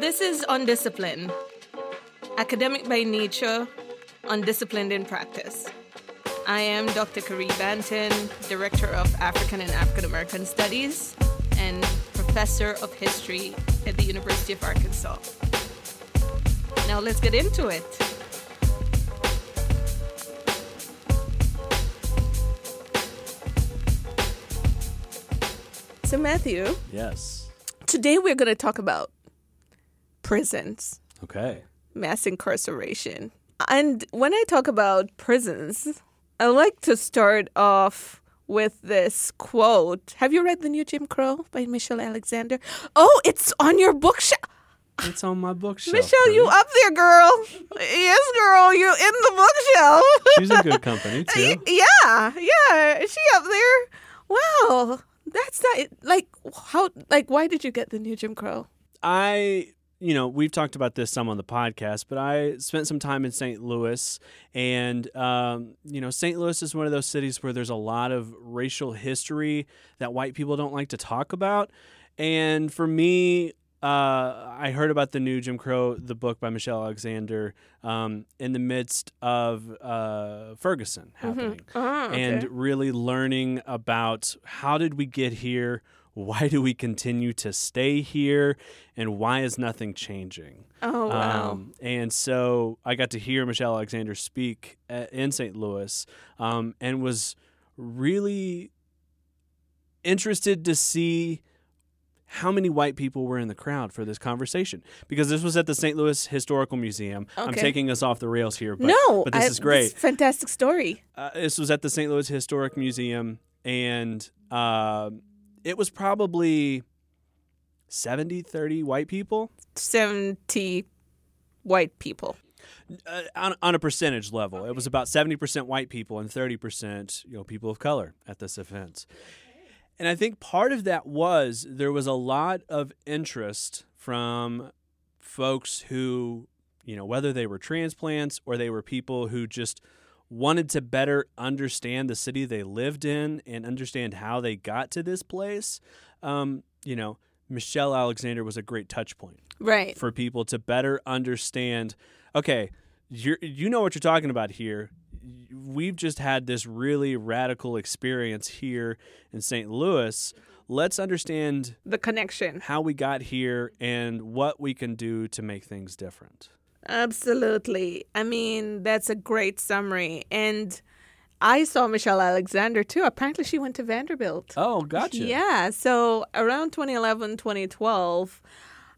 This is Undisciplined, academic by nature, undisciplined in practice. I am Dr. Caree Banton, Director of African and African American Studies and Professor of History at the University of Arkansas. Now let's get into it. So, Matthew, Yes. today we're going to talk about prisons, Okay. mass incarceration. And when I talk about prisons, I like to start off with this quote. Have you read The New Jim Crow by Michelle Alexander? Oh, it's on your bookshelf. It's on my bookshelf. Michelle, you up there, girl? Yes, girl, you in the bookshelf. She's in good company too. yeah, yeah, is she up there? Wow, that's not like how like why did you get the new Jim Crow? I, you know, we've talked about this some on the podcast, but I spent some time in St. Louis, and um, you know, St. Louis is one of those cities where there's a lot of racial history that white people don't like to talk about, and for me. Uh, I heard about the new Jim Crow, the book by Michelle Alexander, um, in the midst of uh, Ferguson happening. Oh, okay. and really learning about how did we get here why do we continue to stay here and why is nothing changing oh wow. um, and so i got to hear michelle alexander speak at, in st louis um, and was really interested to see how many white people were in the crowd for this conversation because this was at the st louis historical museum i'm taking us off the rails here but, no, but this I- is great fantastic story. uh, this was at the St. Louis Historic Museum, and uh, it was probably 70, 30 white people Seventy white people. uh, on, on a percentage level. It was about 70% white people and 30% you know people of color at this event. And I think part of that was there was a lot of interest from folks who, you know, whether they were transplants or they were people who just wanted to better understand the city they lived in and understand how they got to this place. Um, you know, Michelle Alexander was a great touch point Right. for people to better understand okay you you know what you're talking about here we've just had this really radical experience here in St. Louis let's understand The connection. how we got here and what we can do to make things different Absolutely. I mean, that's a great summary. And I saw Michelle Alexander too. Apparently, she went to Vanderbilt. oh gotcha Yeah. So around 2011, 2012,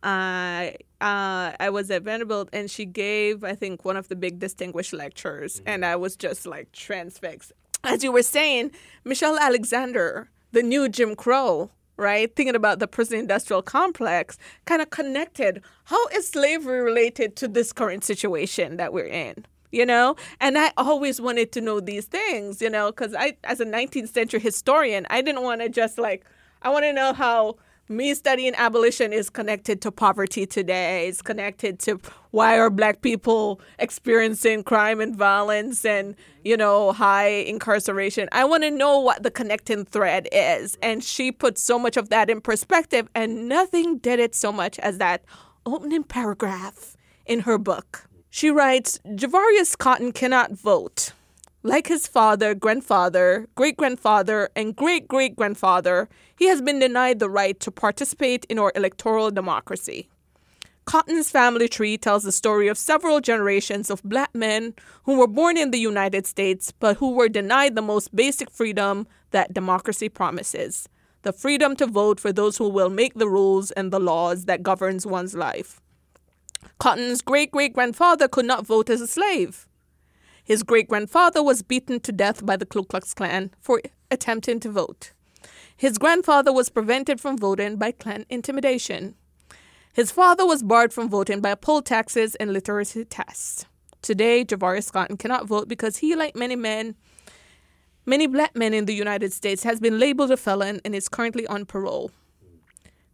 uh, uh, I was at Vanderbilt and she gave, I think, one of the big distinguished lectures. And I was just like transfixed. As you were saying, Michelle Alexander, the new Jim Crow, right? Thinking about the prison industrial complex, kind of connected. How is slavery related to this current situation that we're in? you know and i always wanted to know these things you know because i as a 19th century historian i didn't want to just like i want to know how me studying abolition is connected to poverty today. It's connected to why are black people experiencing crime and violence and you know high incarceration. I want to know what the connecting thread is. And she put so much of that in perspective and nothing did it so much as that opening paragraph in her book. She writes Jarvious Cotton cannot vote. Like his father, grandfather, great grandfather, and great great grandfather, he has been denied the right to participate in our electoral democracy. Cotton's family tree tells the story of several generations of black men who were born in the United States but who were denied the most basic freedom that democracy promises the freedom to vote for those who will make the rules and the laws that governs one's life. Cotton's great great grandfather could not vote as a slave. His great grandfather was beaten to death by the Ku Klux Klan for attempting to vote. His grandfather was prevented from voting by Klan intimidation. His father was barred from voting by poll taxes and literacy tests. Today, Jarvious Cotton cannot vote because he, like many men, many black men in the United States, has been labeled a felon and is currently on parole.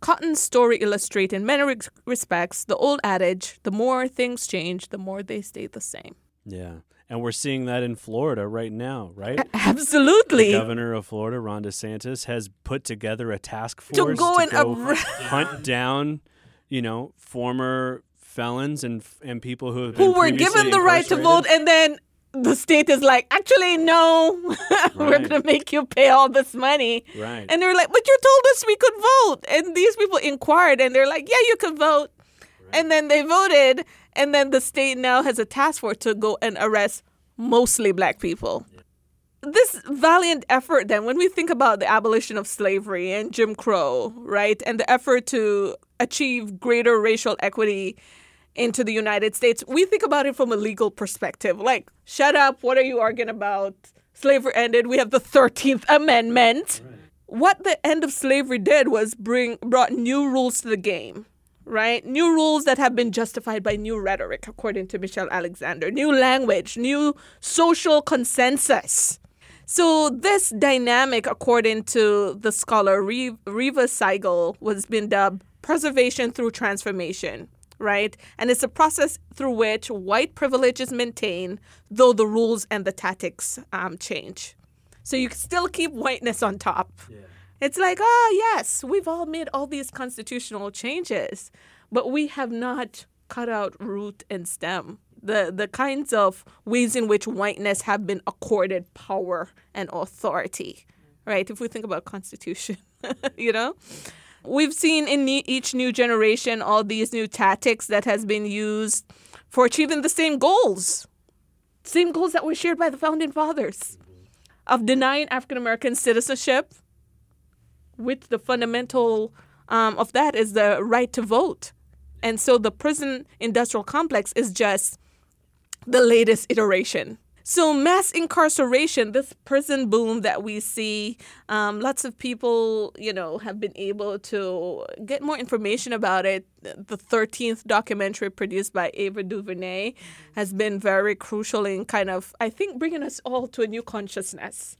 Cotton's story illustrates in many respects the old adage the more things change, the more they stay the same. Yeah. And we're seeing that in Florida right now, right? Absolutely. The governor of Florida, Ron DeSantis, has put together a task force To go and go hunt down you know, former felons and and people who have who were given the right to vote, and then the state is like, actually, no, we're going to make you pay all this money. Right. And they're like, but you told us we could vote. And these people inquired, and they're like, yeah, you can vote. And then they voted, and then the state now has a task force to go and arrest mostly black people. This valiant effort, then, when we think about the abolition of slavery and Jim Crow, right, and the effort to achieve greater racial equity into the United States, we think about it from a legal perspective. Like, shut up, what are you arguing about? Slavery ended, we have the 13th Amendment. What the end of slavery did was bring brought new rules to the game, right? New rules that have been justified by new rhetoric, according to Michelle Alexander, new language, new social consensus. So this dynamic, according to the scholar Re- Reva Siegel, was been dubbed preservation through transformation, right? And it's a process through which white privilege is maintained, though the rules and the tactics um, change. So you still keep whiteness on top. It's like, oh, yes, we've all made all these constitutional changes, but we have not cut out root and stem. The, the kinds of ways in which whiteness have been accorded power and authority, right? If we think about constitution, you know? We've seen in each new generation all these new tactics that has been used for achieving the same goals, same goals that were shared by the founding fathers of denying African American citizenship, which the fundamental um, of that is the right to vote. And so the prison industrial complex is just the latest iteration. So, mass incarceration, this prison boom that we see, um, lots of people, you know, have been able to get more information about it. The 13th documentary produced by Ava DuVernay has been very crucial in kind of, I think, bringing us all to a new consciousness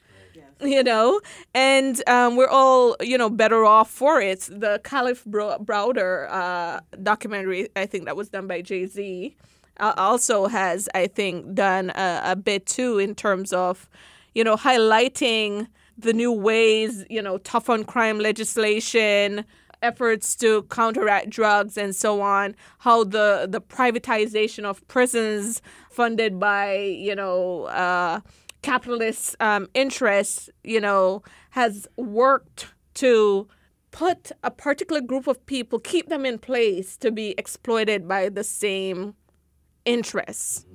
you know, and um, we're all, you know, better off for it. The Kalief Bro- Browder uh, documentary, I think that was done by Jay Z, uh, also has, I think, done a, a bit too in terms of, you know, highlighting the new ways, you know, tough on crime legislation, efforts to counteract drugs and so on how the the privatization of prisons funded by you know uh, capitalist um, interests you know has worked to put a particular group of people keep them in place to be exploited by the same interests.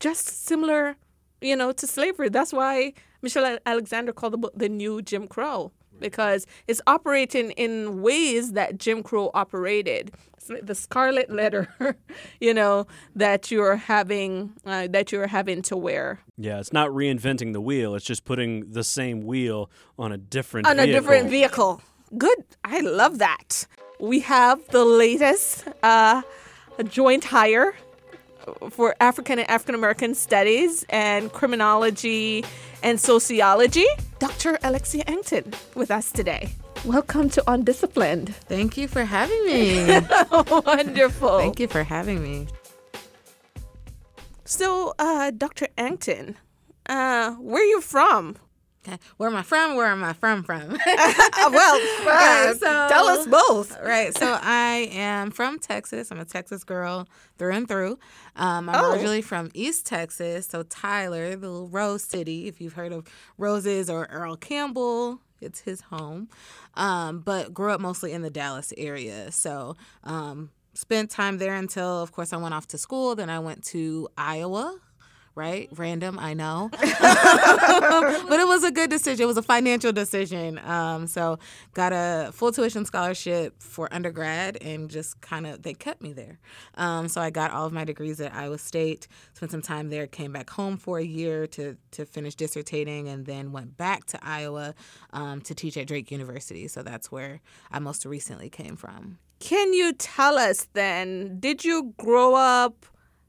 Just similar you know to slavery. That's why michelle alexander called the book the new jim crow because it's operating in ways that Jim Crow operated. Like the scarlet letter, you know, that you're having uh, that you're having to wear Yeah, it's not reinventing the wheel. It's just putting the same wheel on a different on a vehicle. different vehicle. Good, I love that. We have the latest uh, joint hire for African and African American studies and criminology and sociology. Dr. Alexia Angton with us today. Welcome to Undisciplined. Thank you for having me. Wonderful. Thank you for having me. So, uh, Dr. Angton, uh, where are you from? Where am I from? Where am I from from? Uh, well, uh, so- tell us both. right. So I am from Texas. I'm a Texas girl through and through. Um, I'm Oh. originally from East Texas. So Tyler, the little Rose City, if you've heard of Roses or Earl Campbell, it's his home. Um, but grew up mostly in the Dallas area. So um, spent time there until, of course, I went off to school. Then I went to Iowa. Right, random, I know, but it was a good decision. It was a financial decision. Um, so got a full tuition scholarship for undergrad, and just kind of they kept me there. Um, so I got all of my degrees at Iowa State. Spent some time there. Came back home for a year to to finish dissertating, and then went back to Iowa um, to teach at Drake University. So that's where I most recently came from. Can you tell us then, did you grow up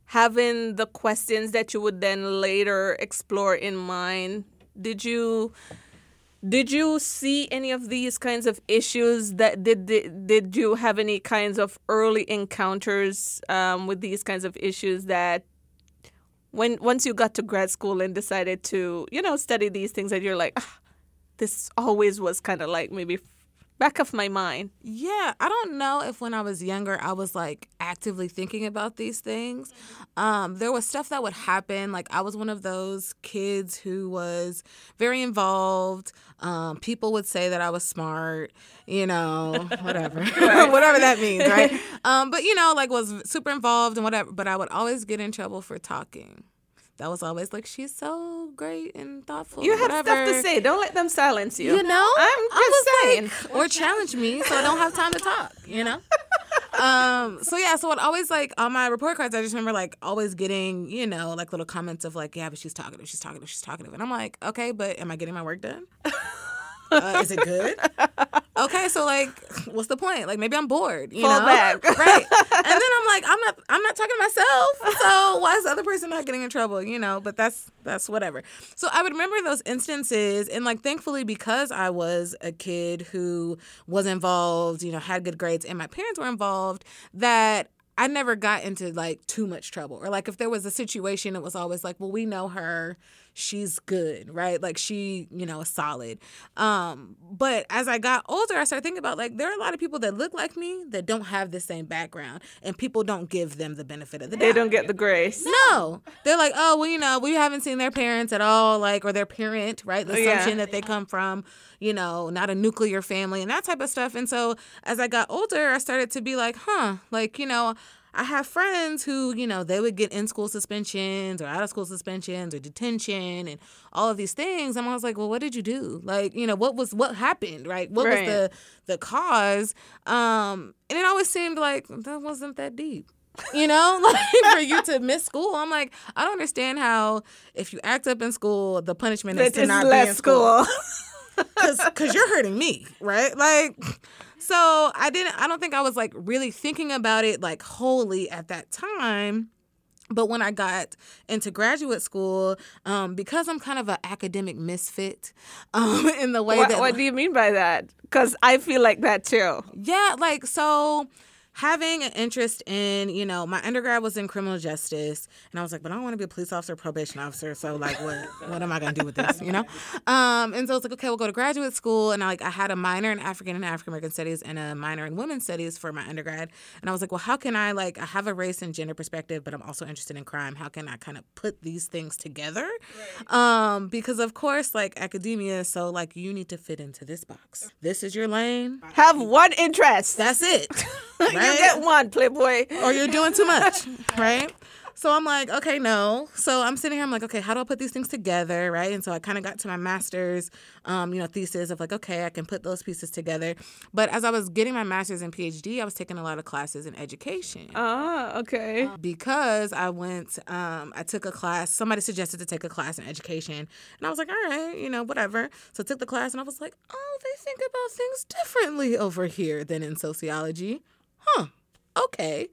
having the questions that you would then later explore in mind? Did you did you see any of these kinds of issues that did did, did you have any kinds of early encounters um, with these kinds of issues that when once you got to grad school and decided to you know study these things that you're like ah, this always was kind of like maybe back of my mind. Yeah, I don't know if when I was younger I was like actively thinking about these things. Um, there was stuff that would happen. Like I was one of those kids who was very involved. Um, people would say that I was smart, you know, whatever, whatever that means, right? Um, but you know, like was super involved and whatever. But I would always get in trouble for talking. That was always like she's so great and thoughtful. You have whatever. stuff to say. Don't let them silence you. You know, I'm just I was saying. like, or challenge me so I don't have time to talk. You know. um. So yeah. So it always like on my report cards, I just remember like always getting you know like little comments of like yeah, but she's talkative, she's talkative, she's talkative, and I'm like okay, but am I getting my work done? Uh, is it good? Okay, so like, what's the point? Like, maybe I'm bored, you Fall know? back. right? And then I'm like, I'm not, I'm not talking to myself. So why is the other person not getting in trouble? You know? But that's that's whatever. So I would remember those instances, and like, thankfully, because I was a kid who was involved, you know, had good grades, and my parents were involved, that I never got into like too much trouble. Or like if there was a situation, it was always like, well, we know her. She's good, right? Like she, you know, is solid. Um, but as I got older, I started thinking about like there are a lot of people that look like me that don't have the same background, and people don't give them the benefit of the doubt. They don't get the grace. No, they're like, oh, well, you know, we haven't seen their parents at all, like, or their parent, right? The Yeah. assumption that they come from, you know, not a nuclear family and that type of stuff. And so as I got older, I started to be like, huh, like, you know, I have friends who, you know, they would get in school suspensions or out of school suspensions or detention and all of these things. And I was like, well, what did you do? Like, you know, what was what happened, right? What Right. was the the cause? Um, and it always seemed like that wasn't that deep you know like for you to miss school i'm like i don't understand how if you act up in school the punishment is That to is not be in school school. because you're hurting me right like so i didn't i don't think i was like really thinking about it like wholly at that time but when I got into graduate school, um, because I'm kind of an academic misfit, um, in the way what, that what do you mean by that? Because I feel like that too. yeah, like so having an interest in, you know, my undergrad was in criminal justice and I was like, but I don't want to be a police officer, probation officer, so like what what am I gonna do with this, you know? Um and so it's like, okay, we'll go to graduate school and I like I had a minor in African and African American studies and a minor in women's studies for my undergrad. And I was like, well, how can I like I have a race and gender perspective, but I'm also interested in crime. How can I kind of put these things together? Um, because of course, like academia, so like you need to fit into this box. This is your lane. Have one interest. That's it. you right? get one, Playboy. or you're doing too much, right? So I'm like, okay, no. So I'm sitting here, I'm like, okay, how do I put these things together, right? And so I kind of got to my master's, um, you know, thesis of like, okay, I can put those pieces together. But as I was getting my master's and PhD, I was taking a lot of classes in education Ah, okay. because I went, um, I took a class. Somebody suggested to take a class in education, and I was like, all right, you know, whatever. So I took the class, and I was like, oh, they think about things differently over here than in sociology, huh? Okay.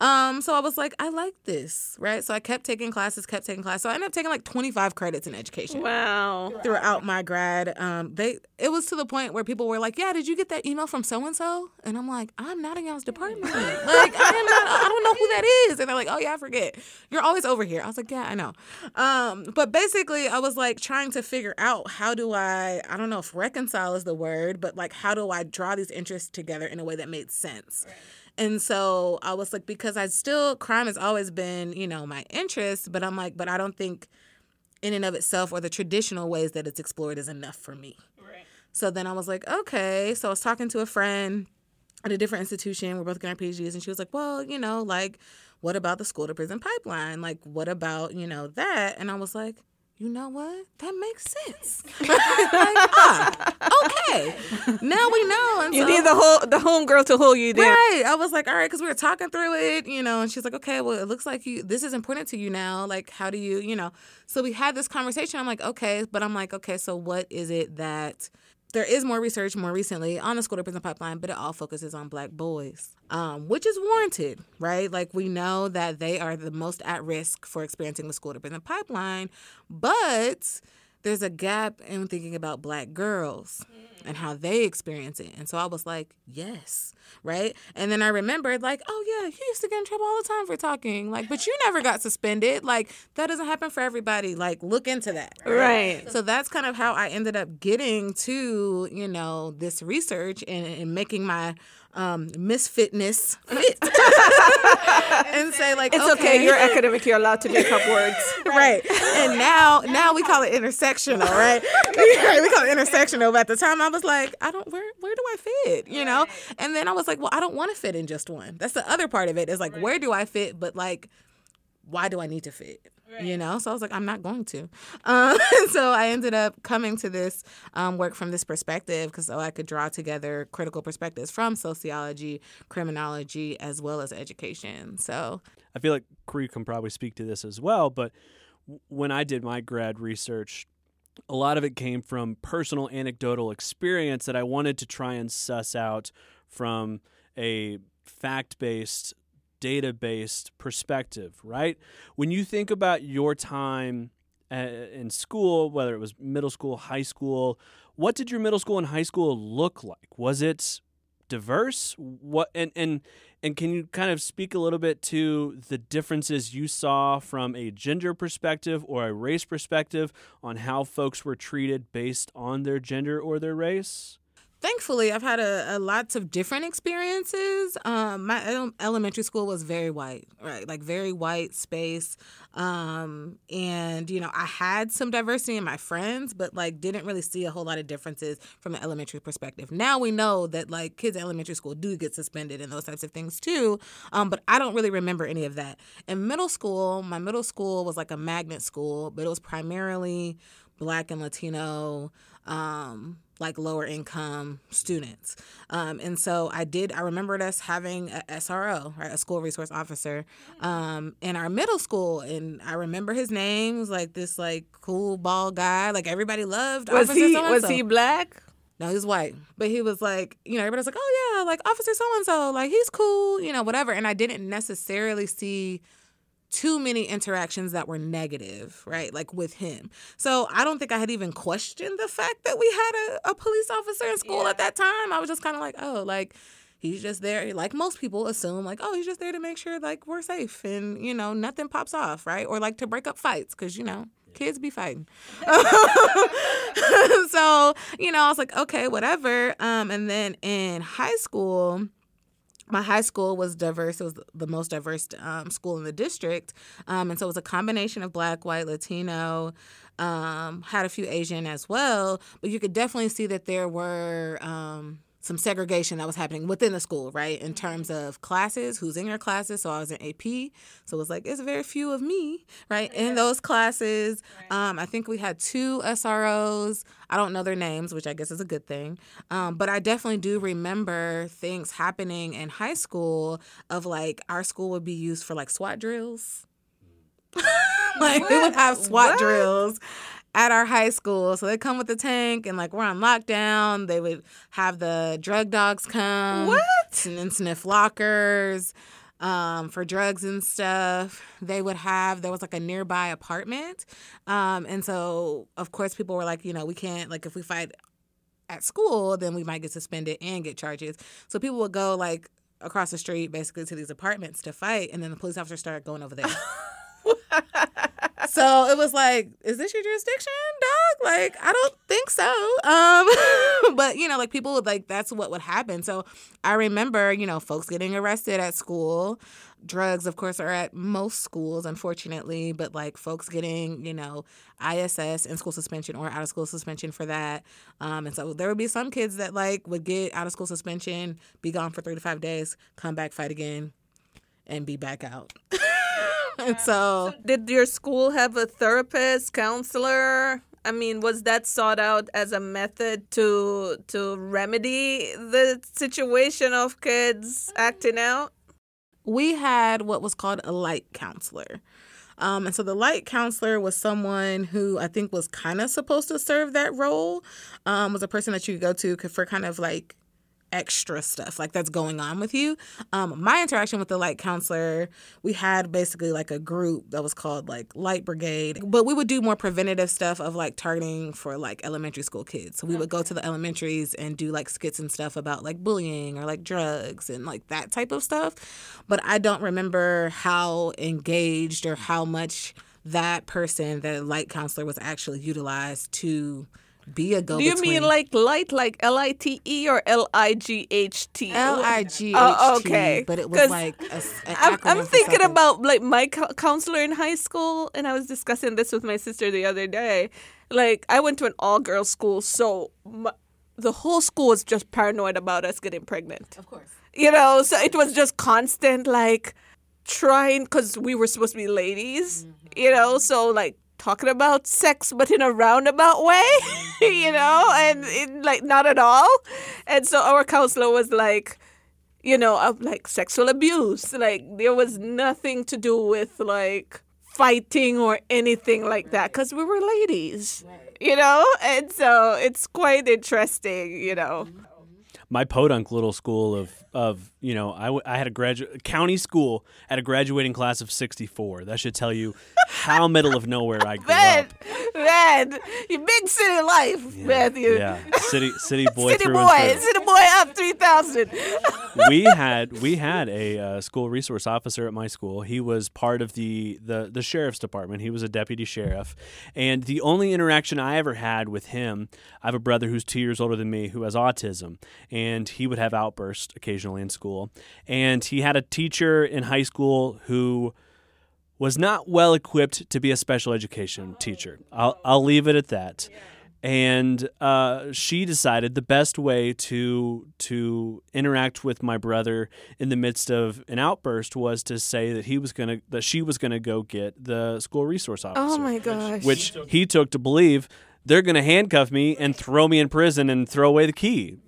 Um, so I was like, I like this, right? So I kept taking classes, kept taking classes. So I ended up taking like 25 credits in education Wow. throughout my grad. Um, they it was to the point where people were like, "Yeah, did you get that email from so and so?" And I'm like, "I'm not in y'all's department. like, I am not. I don't know who that is." And they're like, "Oh yeah, I forget. You're always over here." I was like, "Yeah, I know." Um, but basically, I was like trying to figure out how do I I don't know if reconcile is the word, but like how do I draw these interests together in a way that made sense. And so I was like, because I still, crime has always been, you know, my interest, but I'm like, but I don't think in and of itself or the traditional ways that it's explored is enough for me. So then I was like, okay. So I was talking to a friend at a different institution. We're both getting our PhDs. And she was like, well, you know, like, what about the school to prison pipeline? Like, what about, you know, that? And I was like, you know what? That makes sense. like, ah, okay. Now we know. And You so- need the whole the homegirl to hold you there. Right. I was like, all right, because we were talking through it, you know, and she's like, okay, well, it looks like you, this is important to you now. Like, how do you, you know? So we had this conversation. I'm like, okay, but I'm like, okay, so what is it that there is more research more recently on the school to prison pipeline, but it all focuses on black boys, um, which is warranted, right? Like, we know that they are the most at risk for experiencing the school to prison pipeline, but there's a gap in thinking about black girls and how they experience it. And so I was like, yes, right? And then I remembered, like, oh, yeah, you used to get in trouble all the time for talking. Like, but you never got suspended. Like, that doesn't happen for everybody. Like, look into that. Right. So that's kind of how I ended up getting to, you know, this research and, and making my um, misfitness fit and say like It's okay. You're academic. You're allowed to make up words. right. And now now we call it intersectional, right? we call it intersectional. But at the time I was like, I don't where where do I fit? You know? And then I was like, well, I don't want to fit in just one. That's the other part of it. Is like where do I fit? But like why do I need to fit? You know, so I was like, I'm not going to. Um, so I ended up coming to this um, work from this perspective because so I could draw together critical perspectives from sociology, criminology, as well as education. So I feel like Cree can probably speak to this as well, but when I did my grad research, a lot of it came from personal anecdotal experience that I wanted to try and suss out from a fact based, data based perspective, right? When you think about your time uh, in school, whether it was middle school, high school, what did your middle school and high school look like? Was it diverse? What and and and can you kind of speak a little bit to the differences you saw from a gender perspective or a race perspective on how folks were treated based on their gender or their race? Thankfully i've had a, a lots of different experiences. Um, my ele- elementary school was very white right like very white space. Um, and you know i had some diversity in my friends but like didn't really see a whole lot of differences from an elementary perspective. Now we know that like kids in elementary school do get suspended and those types of things too um, but i don't really remember any of that. In middle school my middle school was like a magnet school but it was primarily black and latino um, like lower income students. Um, and so I did, I remembered us having a SRO, right, a school resource officer, um, in our middle school. And I remember his name was like this like cool bald guy. Like everybody loved Was Officer he so-and-so. was he black? No, he was white. But he was like, you know, everybody's like, oh yeah, like Officer so and so, like he's cool, you know, whatever. And I didn't necessarily see too many interactions that were negative, right? Like with him. So I don't think I had even questioned the fact that we had a, a police officer in school at that time. I was just kind of like, oh, like he's just there like most people assume like oh he's just there to make sure like we're safe and you know nothing pops off right or like to break up fights because you know kids be fighting so you know i was like okay whatever um and then in high school my high school was diverse. It was the most diverse um, school in the district. Um, and so it was a combination of black, white, Latino, um, had a few Asian as well. But you could definitely see that there were um, some segregation that was happening within the school, right? In terms of classes, who's in your classes. So I was in AP. So it was like, it's very few of me, right? In those classes. Um, I think we had two SROs. I don't know their names, which I guess is a good thing. Um, but I definitely do remember things happening in high school of like our school would be used for like SWAT drills. like we would have SWAT What? drills at our high school. So they come with the tank and like we're on lockdown. They would have the drug dogs come. What? And then sniff lockers um, for drugs and stuff. They would have, there was like a nearby apartment. Um, and so, of course, people were like, you know, we can't, like, if we fight at school, then we might get suspended and get charges. So people would go like across the street basically to these apartments to fight. And then the police officers started going over there. so it was like, is this your jurisdiction, dog? Like, I don't think so. Um, but you know, like people would like that's what would happen. So I remember, you know, folks getting arrested at school. Drugs, of course, are at most schools, unfortunately, but like folks getting, you know, ISS in school suspension or out of school suspension for that. Um, and so there would be some kids that like would get out of school suspension, be gone for three to five days, come back, fight again, and be back out. and so Did your school have a therapist, counselor? I mean, was that sought out as a method to to remedy the situation of kids acting out? we had what was called a light counselor. Um, and so the light counselor was someone who I think was kind of supposed to serve that role, um, was a person that you could go to for kind of like extra stuff like that's going on with you. Um, my interaction with the light counselor, we had basically like a group that was called like Light Brigade, but we would do more preventative stuff of like targeting for like elementary school kids. So we would go to the elementaries and do like skits and stuff about like bullying or like drugs and like that type of stuff. But I don't remember how engaged or how much that person, that light counselor, was actually utilized to be a go. Do you mean like light, like L I T E or L I G H T? L I G H T? Oh, okay. But it was oh, like a, s- an I'm, I'm thinking something. about like my cou- counselor in high school, and I was discussing this with my sister the other day. Like, I went to an all girls school, so m the whole school was just paranoid about us getting pregnant. Of course. You know, so it was just constant, like, trying, because we were supposed to be ladies, mm-hmm. you know, so like talking about sex, but in a roundabout way, you know, and it, like not at all. And so our counselor was like, you know, of like sexual abuse. Like there was nothing to do with like fighting or anything like that because we were ladies, you know? And so it's quite interesting, you know. Mm-hmm. my podunk little school of of you know I, w- I had a graduate county school at a graduating class of 64 that should tell you how middle of nowhere i grew Man, up man, you big city life, Matthew. yeah city city boy City through boy, and through. city boy up 3,000. we had we had a uh, school resource officer at my school. He was part of the, the the sheriff's department. He was a deputy sheriff, and the only interaction I ever had with him, I have a brother who's two years older than me who has autism, and he would have outbursts occasionally in school. And he had a teacher in high school who was not well equipped to be a special education teacher. I'll I'll leave it at that. And uh, she decided the best way to to interact with my brother in the midst of an outburst was to say that he was gonna that she was gonna go get the school resource officer. Oh my gosh. Which he took to believe they're gonna handcuff me and throw me in prison and throw away the key.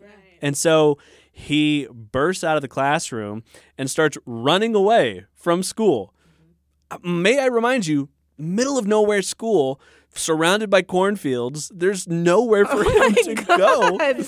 And so he bursts out of the classroom and starts running away from school. Uh, May I remind you, middle of nowhere school, surrounded by cornfields. There's nowhere for him to go. And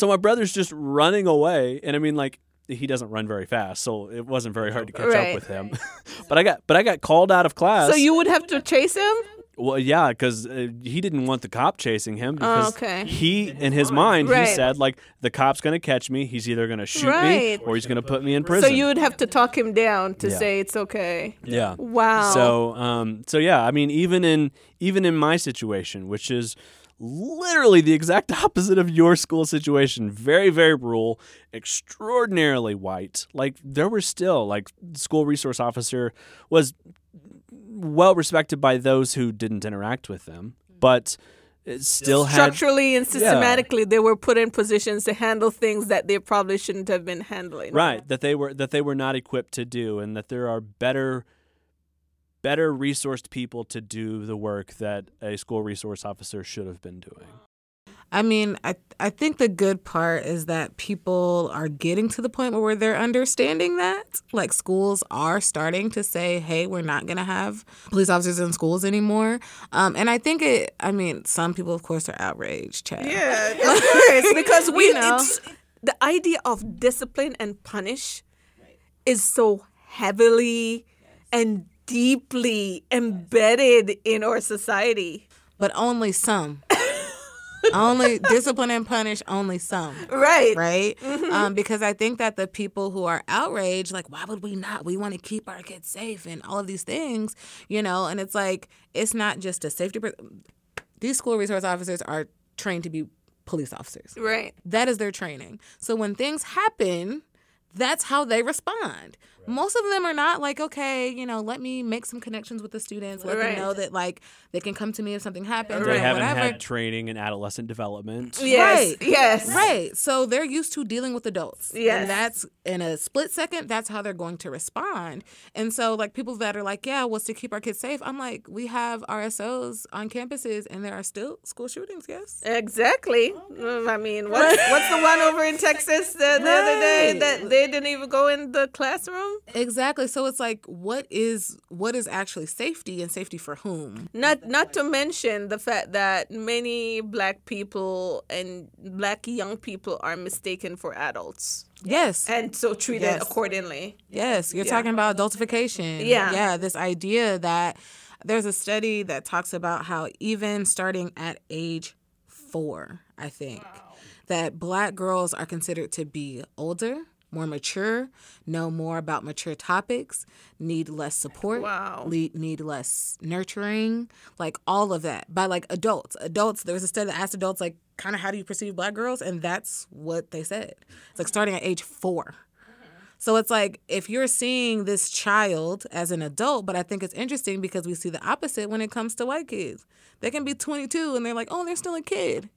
so my brother's just running away. And I mean, like, he doesn't run very fast, so it wasn't very hard to catch Right. up with him. but I got, but I got called out of class. So you would have to chase him? Well, yeah, because uh, he didn't want the cop chasing him because Oh, okay. he, in his mind, Right. he said like the cop's gonna catch me. He's either gonna shoot Right. me or he's gonna put me in prison. So you would have to talk him down to Yeah. say it's okay. yeah. Wow. So, um, so yeah, I mean, even in even in my situation, which is literally the exact opposite of your school situation, very very rural, extraordinarily white. Like there were still like school resource officer was well respected by those who didn't interact with them, but still had Structurally and systematically, they were put in positions to handle things that they probably shouldn't have been handling. right that they were that they were not equipped to do and that there are better better resourced people to do the work that a school resource officer should have been doing I mean, I I think the good part is that people are getting to the point where they're understanding that. Like schools are starting to say, "Hey, we're not going to have police officers in schools anymore." Um, and I think it. I mean, some people, of course, are outraged. Chad. Yeah, of course, because we You know. it's the idea of discipline and punish is so heavily and deeply embedded in our society. but only some. Only discipline and punish only some. Right. right? Um, because I think that the people who are outraged, like, why would we not? We want to keep our kids safe and all of these things, you know. And it's like it's not just a safety. Pr- These school resource officers are trained to be police officers. Right. That is their training. So when things happen, that's how they respond. Most of them are not like, okay, you know, let me make some connections with the students, let Right. them know that like they can come to me if something happens they or haven't whatever. had training in adolescent development Yes. Right. Yes. Right. So they're used to dealing with adults. Yes. And that's in a split second, that's how they're going to respond. And so, like, people that are like, yeah, what's to keep our kids safe? I'm like, we have RSOs on campuses and there are still school shootings, yes? Exactly. Mm, I mean, what's, what's the one over in Texas the, the other day that they they didn't even go in the classroom. Exactly. So it's like, what is what is actually safety and safety for whom? Not not to mention the fact that many black people and black young people are mistaken for adults Yes. and so treated Yes. accordingly. Yes, you're Yeah. talking about adultification. Yeah. Yeah, this idea that there's a study that talks about how even starting at age four, I think, that black girls are considered to be older, more mature, know more about mature topics, need less support, Wow. need less nurturing, like all of that by like adults. Adults, there was a study that asked adults, like, kind of how do you perceive black girls? And that's what they said. It's like starting at age four. So it's like if you're seeing this child as an adult, but I think it's interesting because we see the opposite when it comes to white kids. They can be 22 and they're like, oh, they're still a kid,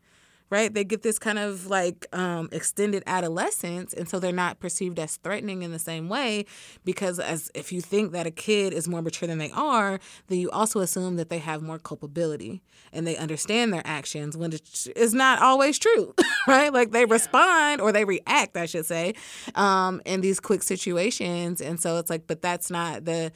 right? They get this kind of like um, extended adolescence, and so they're not perceived as threatening in the same way because as if you think that a kid is more mature than they are, then you also assume that they have more culpability and they understand their actions when it is not always true, right? Like they respond or they react, I should say, um, in these quick situations, and so it's like, but that's not the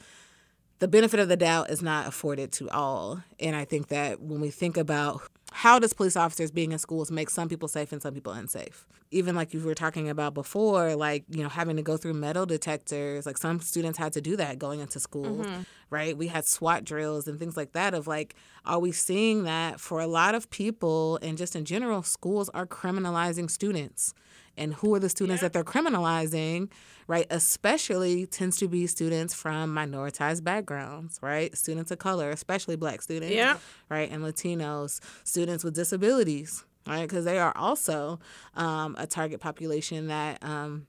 the benefit of the doubt is not afforded to all. And I think that when we think about how does police officers being in schools make some people safe and some people unsafe? Even like you were talking about before, like, you know, having to go through metal detectors, like some students had to do that going into school, mm-hmm. right? We had SWAT drills and things like that of like, are we seeing that for a lot of people and just in general, schools are criminalizing students and who are the students that they're criminalizing right especially tends to be students from minoritized backgrounds right? Students of color especially black students Yeah. right and latinos students with disabilities right? Because they are also um, a target population that um,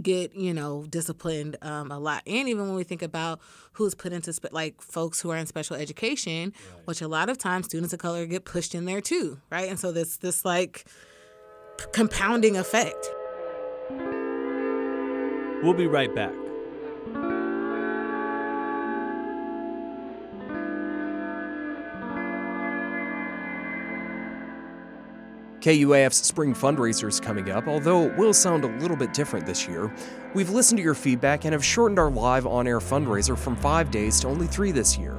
get you know disciplined um, a lot. And even when we think about who's put into spe- like folks who are in special education which a lot of times students of color get pushed in there too right? And so this this like p- compounding effect We'll be right back. KUAF's spring fundraiser is coming up, although it will sound a little bit different this year. We've listened to your feedback and have shortened our live on air fundraiser from five days to only three this year.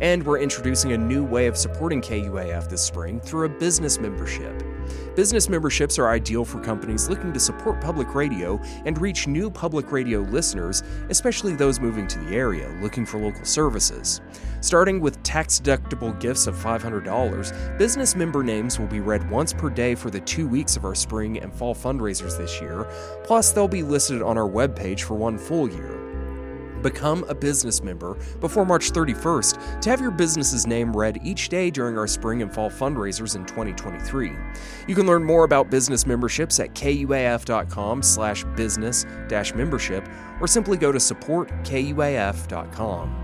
And we're introducing a new way of supporting KUAF this spring through a business membership. Business memberships are ideal for companies looking to support public radio and reach new public radio listeners, especially those moving to the area looking for local services. Starting with tax deductible gifts of $500, business member names will be read once per day for the two weeks of our spring and fall fundraisers this year, plus, they'll be listed on our webpage for one full year. Become a business member before March 31st to have your business's name read each day during our spring and fall fundraisers in 2023. You can learn more about business memberships at kuaf.com slash business dash membership or simply go to supportkuaf.com.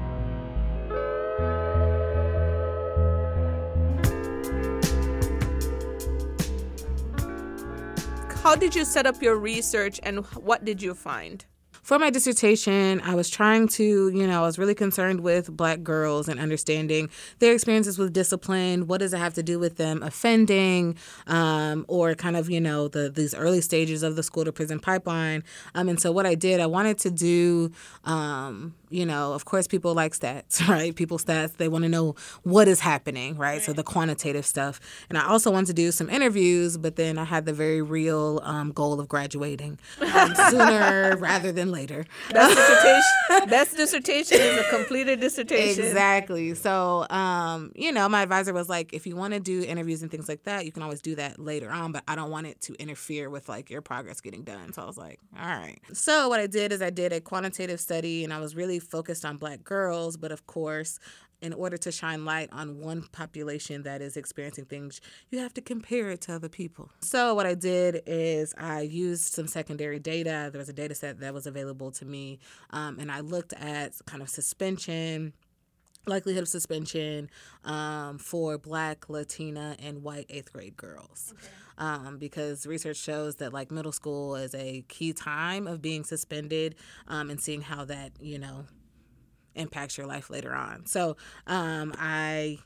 How did you set up your research and what did you find? For my dissertation, I was trying to, you know, I was really concerned with black girls and understanding their experiences with discipline. What does it have to do with them offending, um, or kind of, you know, the these early stages of the school to prison pipeline? Um, and so what I did, I wanted to do, um, you know, of course, people like stats, right? People stats, they want to know what is happening, right? So the quantitative stuff. And I also wanted to do some interviews, but then I had the very real um, goal of graduating um, sooner rather than later. Best dissertation. Best dissertation is a completed dissertation. Exactly. So, um, you know, my advisor was like, if you want to do interviews and things like that, you can always do that later on, but I don't want it to interfere with like your progress getting done. So I was like, all right. So what I did is I did a quantitative study and I was really focused on black girls, but of course, in order to shine light on one population that is experiencing things, you have to compare it to other people. So, what I did is I used some secondary data. There was a data set that was available to me, um, and I looked at kind of suspension, likelihood of suspension um, for black, Latina, and white eighth grade girls. Um, because research shows that like middle school is a key time of being suspended um, and seeing how that, you know, impacts your life later on. So um, I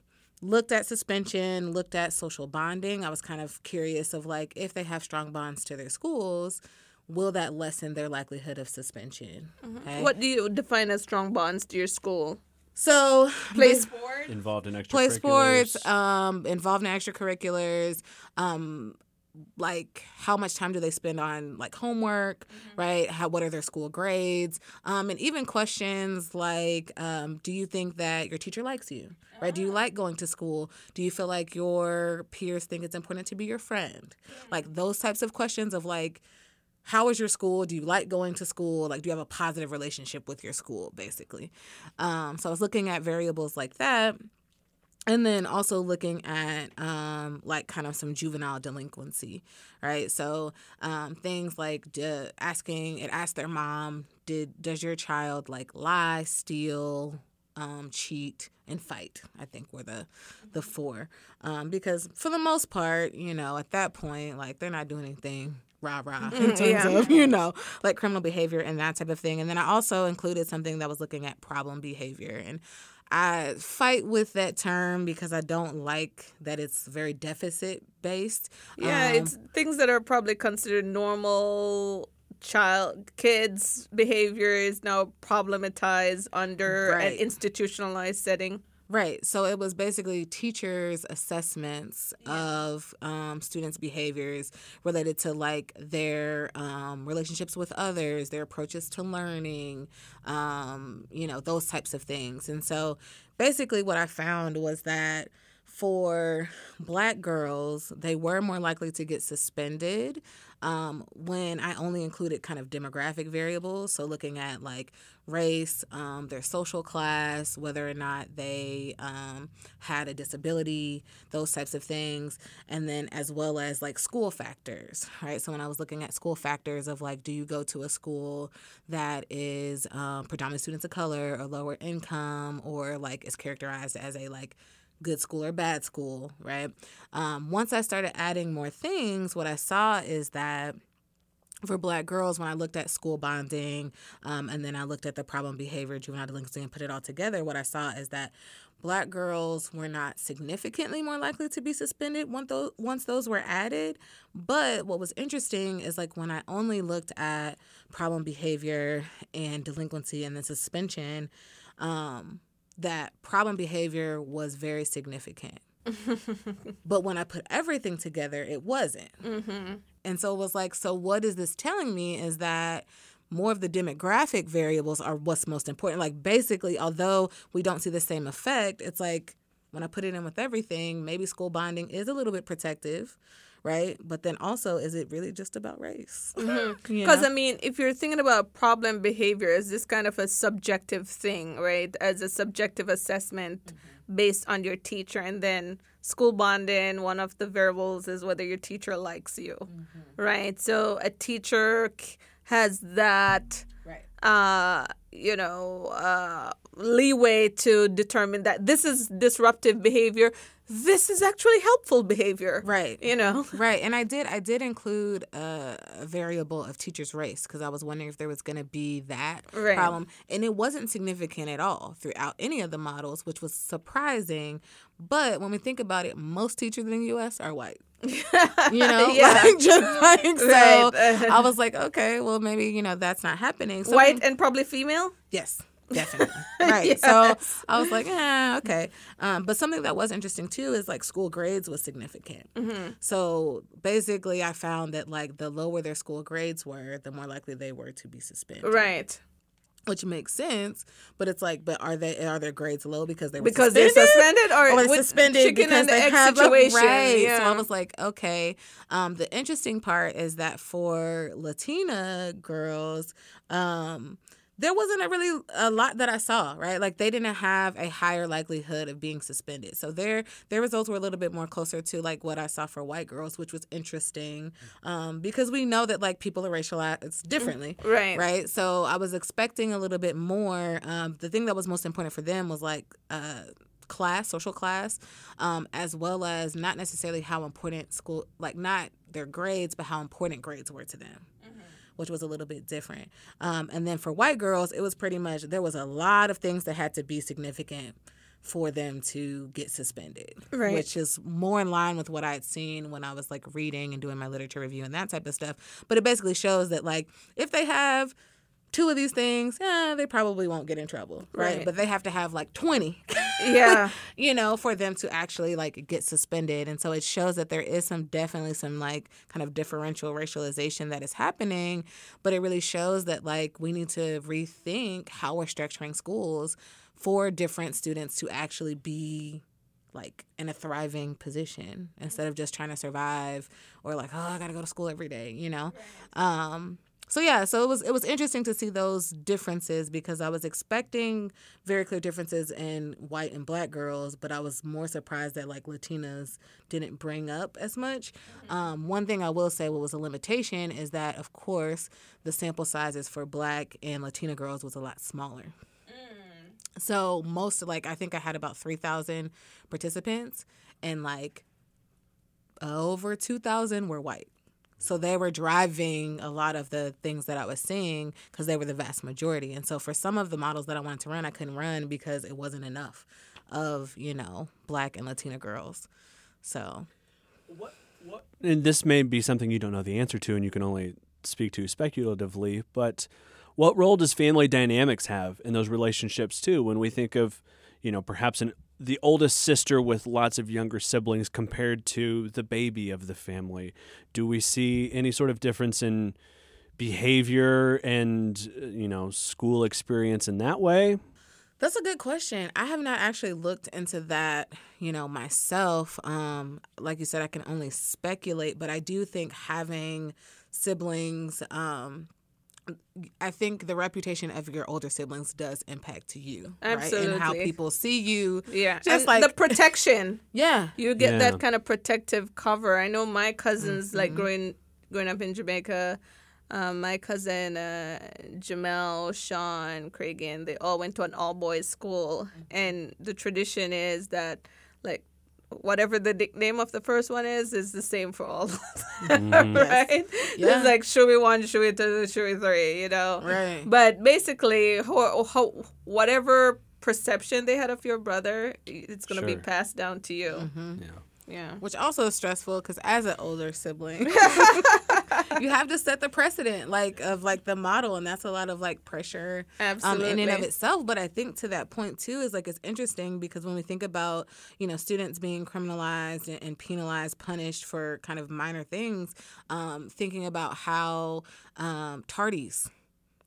looked at suspension, looked at social bonding. I was kind of curious of like if they have strong bonds to their schools, will that lessen their likelihood of suspension? Okay? What do you define as strong bonds to your school? So Play bas- sport? Involved in extracurriculars. play sports, um, involved in extracurriculars, um, like how much time do they spend on like homework, right? How what are their school grades, um, and even questions like, um, do you think that your teacher likes you, right? Do you like going to school? Do you feel like your peers think it's important to be your friend? Like those types of questions of like. How is your school? Do you like going to school? Like, do you have a positive relationship with your school, basically? Um, so I was looking at variables like that and then also looking at um, like kind of some juvenile delinquency right? So um, things like asking it asked their mom did does your child like lie steal um, cheat and fight? I think were the the four. Um, because for the most part you know at that point like they're not doing anything rah rah in terms yeah. of you know like criminal behavior and that type of thing. And then i also included something that was looking at problem behavior and I fight with that term because I don't like that it's very deficit based. Yeah, Um, it's things that are probably considered normal child kids behavior is now problematized under an institutionalized setting. Right. So it was basically teachers' assessments of um, students' behaviors related to like their um, relationships with others, their approaches to learning, um, you know, those types of things. And so basically, what I found was that for black girls, they were more likely to get suspended um, when I only included kind of demographic variables. So looking at like race, um, their social class, whether or not they um, had a disability, those types of things. And then as well as like school factors, right? So when I was looking at school factors of like, do you go to a school that is um, predominant students of color or lower income or like is characterized as a like good school or bad school, right? Um, once I started adding more things, what I saw is that for black girls, when I looked at school bonding um, and then I looked at the problem behavior, juvenile delinquency, and put it all together, what I saw is that black girls were not significantly more likely to be suspended once those, once those were added. But what was interesting is like when I only looked at problem behavior and delinquency and then suspension, um, that problem behavior was very significant. But when I put everything together, it wasn't. Mm-hmm. And so it was like, so what is this telling me is that more of the demographic variables are what's most important. Like basically, although we don't see the same effect, it's like when I put it in with everything, maybe school bonding is a little bit protective, right? But then also, is it really just about race? Mm-hmm. You Because know? I mean, if you're thinking about problem behavior as this kind of a subjective thing, right? As a subjective assessment mm-hmm. Based on your teacher, and then school bonding, one of the variables is whether your teacher likes you, right? So a teacher has that, Right. uh, you know, uh, leeway to determine that this is disruptive behavior. This is actually helpful behavior, Right. You know. Right, and I did I did include a, a variable of teacher's race because I was wondering if there was going to be that Right. problem, and it wasn't significant at all throughout any of the models, which was surprising. But when we think about it, most teachers in the U.S. are white. You know, Yeah. like, just like so. Right. I was like, okay, well, maybe you know that's not happening. So White and probably female. Yes, definitely. right. So I was like, eh, okay. Um, but something that was interesting too is like school grades was significant. So basically, I found that like the lower their school grades were, the more likely they were to be suspended. Right. Which makes sense. But it's like, but are they are their grades low because they were Because suspended? they're suspended or, or with suspended chicken because and the they egg have a- situation. right. Yeah. So I was like, okay. Um, the interesting part is that for Latina girls, um, there wasn't a really a lot that I saw, right? Like they didn't have a higher likelihood of being suspended. So their their results were a little bit more closer to like what I saw for white girls, which was interesting um, because we know that like people are racialized differently, Right. Right. So I was expecting a little bit more. Um, the thing that was most important for them was like. Uh, class, social class, um, as well as not necessarily how important school, like not their grades, but how important grades were to them. Which was a little bit different. Um, and then for white girls, it was pretty much there was a lot of things that had to be significant for them to get suspended. Right. Which is more in line with what I had seen when I was like reading and doing my literature review and that type of stuff. But it basically shows that like if they have two of these things, yeah, they probably won't get in trouble, right? Right. But they have to have like 20, Yeah. you know, for them to actually like get suspended. And so it shows that there is some definitely some like kind of differential racialization that is happening, but it really shows that like we need to rethink how we're structuring schools for different students to actually be like in a thriving position instead of just trying to survive or like oh I got to go to school every day, you know. Um so yeah, so it was it was interesting to see those differences because I was expecting very clear differences in white and black girls, but I was more surprised that like Latinas didn't bring up as much. Um, one thing I will say, what was a limitation, is that of course the sample sizes for black and Latina girls was a lot smaller. So most like I think I had about three thousand participants, and like over two thousand were white. So they were driving a lot of the things that I was seeing because they were the vast majority. And so for some of the models that I wanted to run, I couldn't run because it wasn't enough of you know black and Latina girls. So what, and this may be something you don't know the answer to and you can only speak to speculatively, but what role does family dynamics have in those relationships too when we think of, you know, perhaps an the oldest sister with lots of younger siblings compared to the baby of the family? Do we see any sort of difference in behavior and, uh, you know, school experience in that way? That's a good question. I have not actually looked into that, you know, myself. Um, like you said, I can only speculate, but I do think having siblings, um, I think the reputation of your older siblings does impact to you, right? And how people see you. Yeah. Just and like the protection. yeah, You get Yeah. that kind of protective cover. I know my cousins, Mm-hmm. like growing growing up in Jamaica, um, my cousin uh, Jamel, Sean, Cragen, they all went to an all boys school, Mm-hmm. and the tradition is that like whatever the nickname of the first one is is the same for all of them, right? Yeah. It's like Shui one, Shui two, Shui three, you know. Right. But basically, how, how, whatever perception they had of your brother, it's gonna be passed down to you. Mm-hmm. Yeah. Yeah. which also is stressful because as an older sibling you have to set the precedent like of like the model and that's a lot of like pressure um, in and of itself. But i think to that point too is like it's interesting because when we think about you know students being criminalized and, and penalized punished for kind of minor things um, thinking about how um, tardies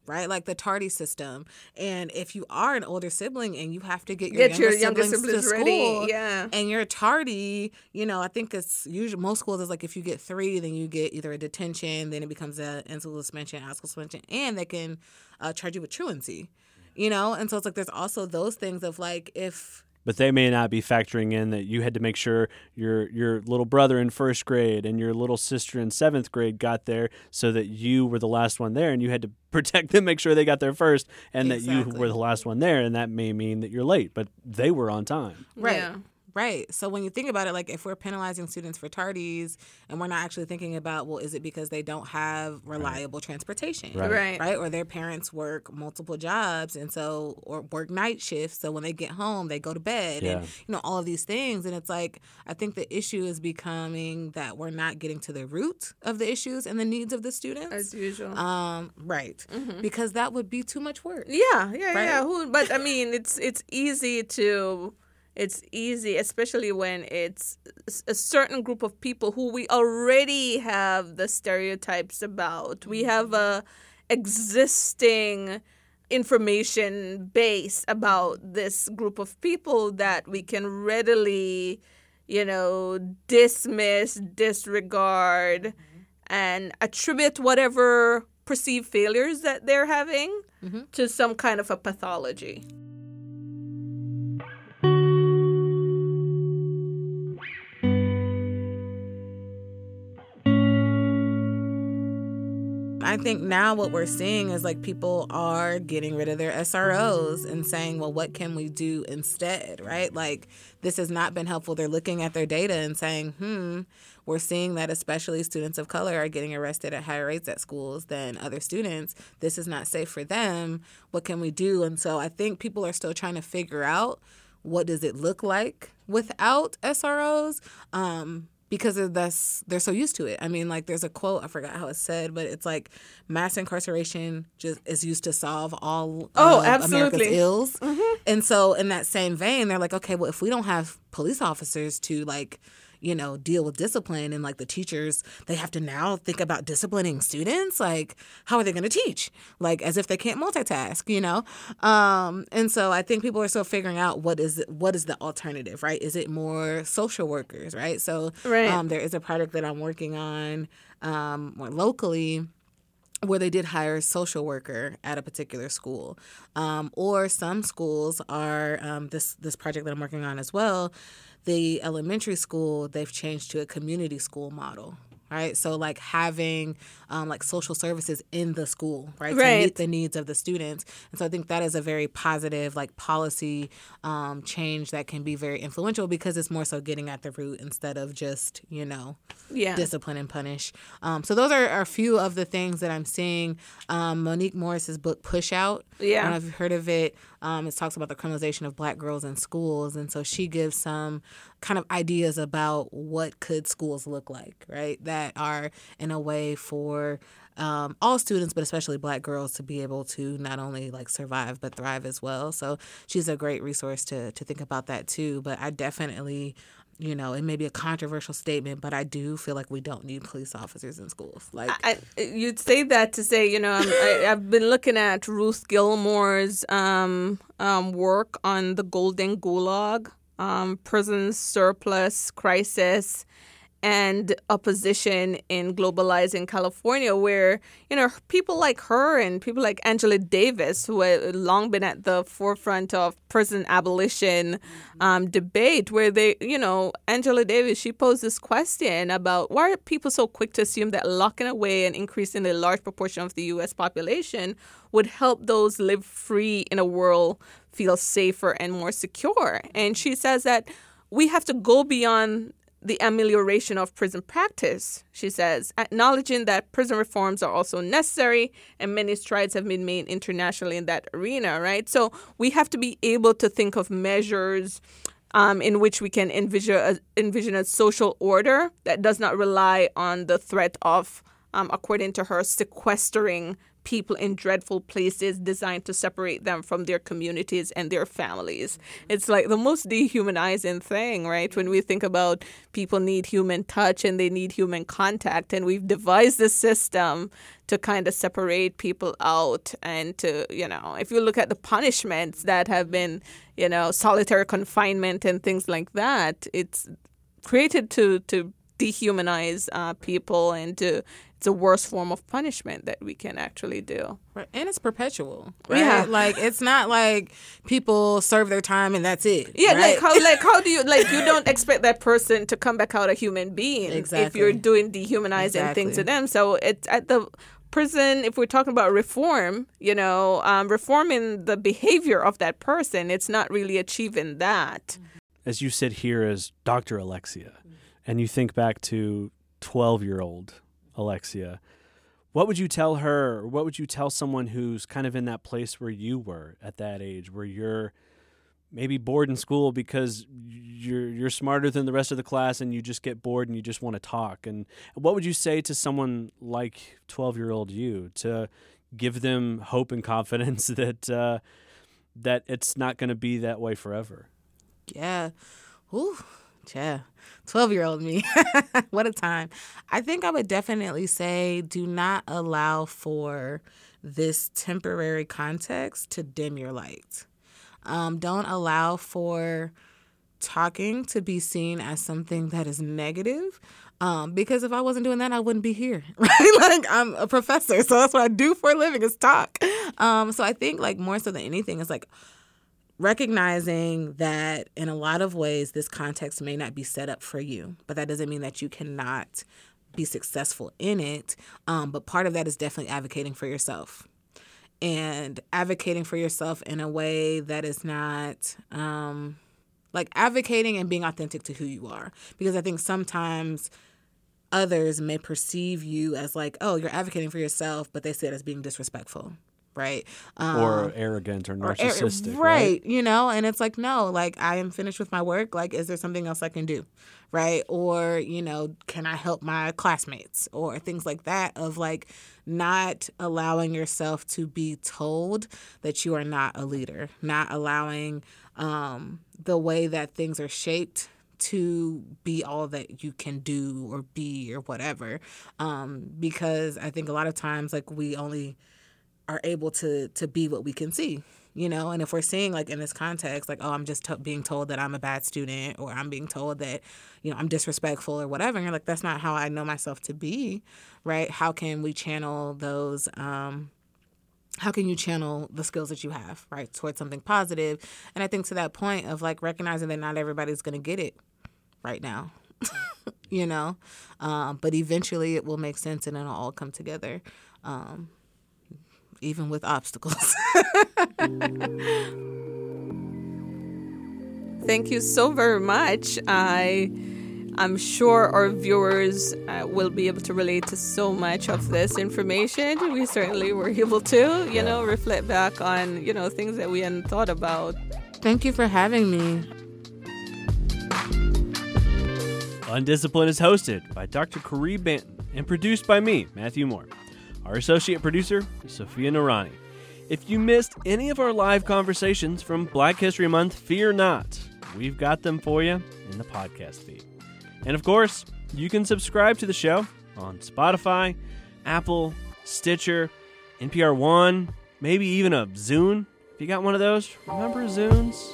right? Like the tardy system. And if you are an older sibling and you have to get your, Get younger, your younger siblings, siblings to ready, school, yeah. and you're tardy, you know, I think it's usually most schools is like if you get three, then you get either a detention, then it becomes a in school suspension, out school suspension, and they can uh, charge you with truancy. You know, and so it's like there's also those things of like if but they may not be factoring in that you had to make sure your your little brother in first grade and your little sister in seventh grade got there so that you were the last one there and you had to protect them make sure they got there first and that you were the last one there and that may mean that you're late but they were on time Right. Yeah. Right. So when you think about it, like if we're penalizing students for tardies and we're not actually thinking about, well, is it because they don't have reliable transportation? Right. Right. Right. Or their parents work multiple jobs and so, or work night shifts. So when they get home, they go to bed and, you know, all of these things. And it's like, I think the issue is becoming that we're not getting to the root of the issues and the needs of the students. As usual. um, right. Because that would be too much work. yeah, yeah, right? yeah. Who, but I mean, it's it's easy to. It's easy, especially when it's a certain group of people who we already have the stereotypes about. We mm-hmm. have a existing information base about this group of people that we can readily, you know, dismiss, disregard, mm-hmm. and attribute whatever perceived failures that they're having mm-hmm. to some kind of a pathology. I think now what we're seeing is like people are getting rid of their SROs and saying, well, what can we do instead, right? Like, this has not been helpful. They're looking at their data and saying, hmm, we're seeing that especially students of color are getting arrested at higher rates at schools than other students. This is not safe for them. What can we do? And so I think people are still trying to figure out what does it look like without SROs. Um, because of this they're so used to it. I mean, like there's a quote I forgot how it's said, but it's like mass incarceration just is used to solve all Oh, of absolutely. America's ills. Mm-hmm. And so in that same vein, they're like, okay, well, if we don't have police officers to like you know deal with discipline and like the teachers they have to now think about disciplining students? Like how are they going to teach? Like as if they can't multitask you know? Um and so i think people are still figuring out what is what is the alternative right? Is it more social workers right? So Right. um there is a project that i'm working on um more locally where they did hire a social worker at a particular school, um, or some schools are um, this this project that I'm working on as well. The elementary school they've changed to a community school model, right? So like having um, like social services in the school, right, to meet the needs of the students. And so I think that is a very positive like policy um, change that can be very influential because it's more so getting at the root instead of just you know Yeah. discipline and punish. Um, so those are, are a few of the things that I'm seeing. Um, Monique Morris's book Pushout. I Yeah. don't know if you've heard of it. Um, it talks about the criminalization of black girls in schools, and so she gives some kind of ideas about what could schools look like, right? That are in a way for um, all students, but especially black girls, to be able to not only like survive but thrive as well. So she's a great resource to to think about that too. But I definitely you know, it may be a controversial statement, but I do feel like we don't need police officers in schools. Like, I, you'd say that to say, you know, I'm, I, I've been looking at Ruth Gilmore's um, um, work on the Golden Gulag, um, prison surplus crisis, and opposition in globalizing California, where you know people like her and people like Angela Davis, who have long been at the forefront of prison abolition um, debate, where they, you know, Angela Davis, she posed this question about why are people so quick to assume that locking away and increasing the large proportion of the U.S. population would help those live free in a world feel safer and more secure, and she says that we have to go beyond the amelioration of prison practice, she says, acknowledging that prison reforms are also necessary and many strides have been made internationally in that arena, right? So we have to be able to think of measures um, in which we can envision a, envision a social order that does not rely on the threat of, um, according to her, sequestering people in dreadful places designed to separate them from their communities and their families. It's like the most dehumanizing thing, right? When we think about people need human touch and they need human contact, and we've devised a system to kind of separate people out and to, you know, if you look at the punishments that have been, you know, solitary confinement and things like that, it's created to to dehumanize uh, people and to it's a worst form of punishment that we can actually do. Right. And it's perpetual. Right? Yeah. Like it's not like people serve their time and that's it. Yeah, right? like how like how do you like you don't expect that person to come back out a human being if you're doing dehumanizing things to them. So it's at the prison if we're talking about reform, you know, um, reforming the behavior of that person, it's not really achieving that. as you sit here as Dr. Alexia and you think back to 12 year old Alexia, what would you tell her? What would you tell someone who's kind of in that place where you were at that age, where you're maybe bored in school because you're you're smarter than the rest of the class and you just get bored and you just want to talk? And what would you say to someone like 12 year old you to give them hope and confidence that uh, that it's not going to be that way forever? Yeah. Ooh, yeah. 12 year old me. what a time. I think I would definitely say do not allow for this temporary context to dim your light. Um, don't allow for talking to be seen as something that is negative. Um, because if I wasn't doing that, I wouldn't be here, right? like I'm a professor, so that's what I do for a living is talk. Um, so I think like more so than anything, is like recognizing that in a lot of ways this context may not be set up for you but that doesn't mean that you cannot be successful in it. Um, but part of that is definitely advocating for yourself and advocating for yourself in a way that is not um, like advocating and being authentic to who you are. Because i think sometimes others may perceive you as like oh you're advocating for yourself but they see it as being disrespectful right? or Um, arrogant or or ar- narcissistic. right, You know, and it's like, no, like I am finished with my work. Like, is there something else I can do? Right. Or, you know, can I help my classmates or things like that of like not allowing yourself to be told that you are not a leader, not allowing um, the way that things are shaped to be all that you can do or be or whatever. Um, because I think a lot of times, like, we only are able to to be what we can see you know? And if we're seeing like in this context like oh i'm just t- being told that i'm a bad student or i'm being told that you know i'm disrespectful or whatever and you're like that's not how i know myself to be right? How can we channel those um how can you channel the skills that you have right towards something positive? And i think to that point of like recognizing that not everybody's going to get it right now you know? Um, but eventually it will make sense and it'll all come together. Um, even with obstacles. Thank you so very much. I I'm sure our viewers uh, will be able to relate to so much of this information. We certainly were able to, you know, reflect back on, you know, things that we hadn't thought about. Thank you for having me. Undisciplined is hosted by Dr. Caree Banton and produced by me, Matthew Moore. Our associate producer Sophia Narani. If you missed any of our live conversations from Black History Month, fear not. We've got them for you in the podcast feed. And of course, you can subscribe to the show on Spotify, Apple, Stitcher, NPR One, maybe even a Zune. If you got one of those, remember Zunes?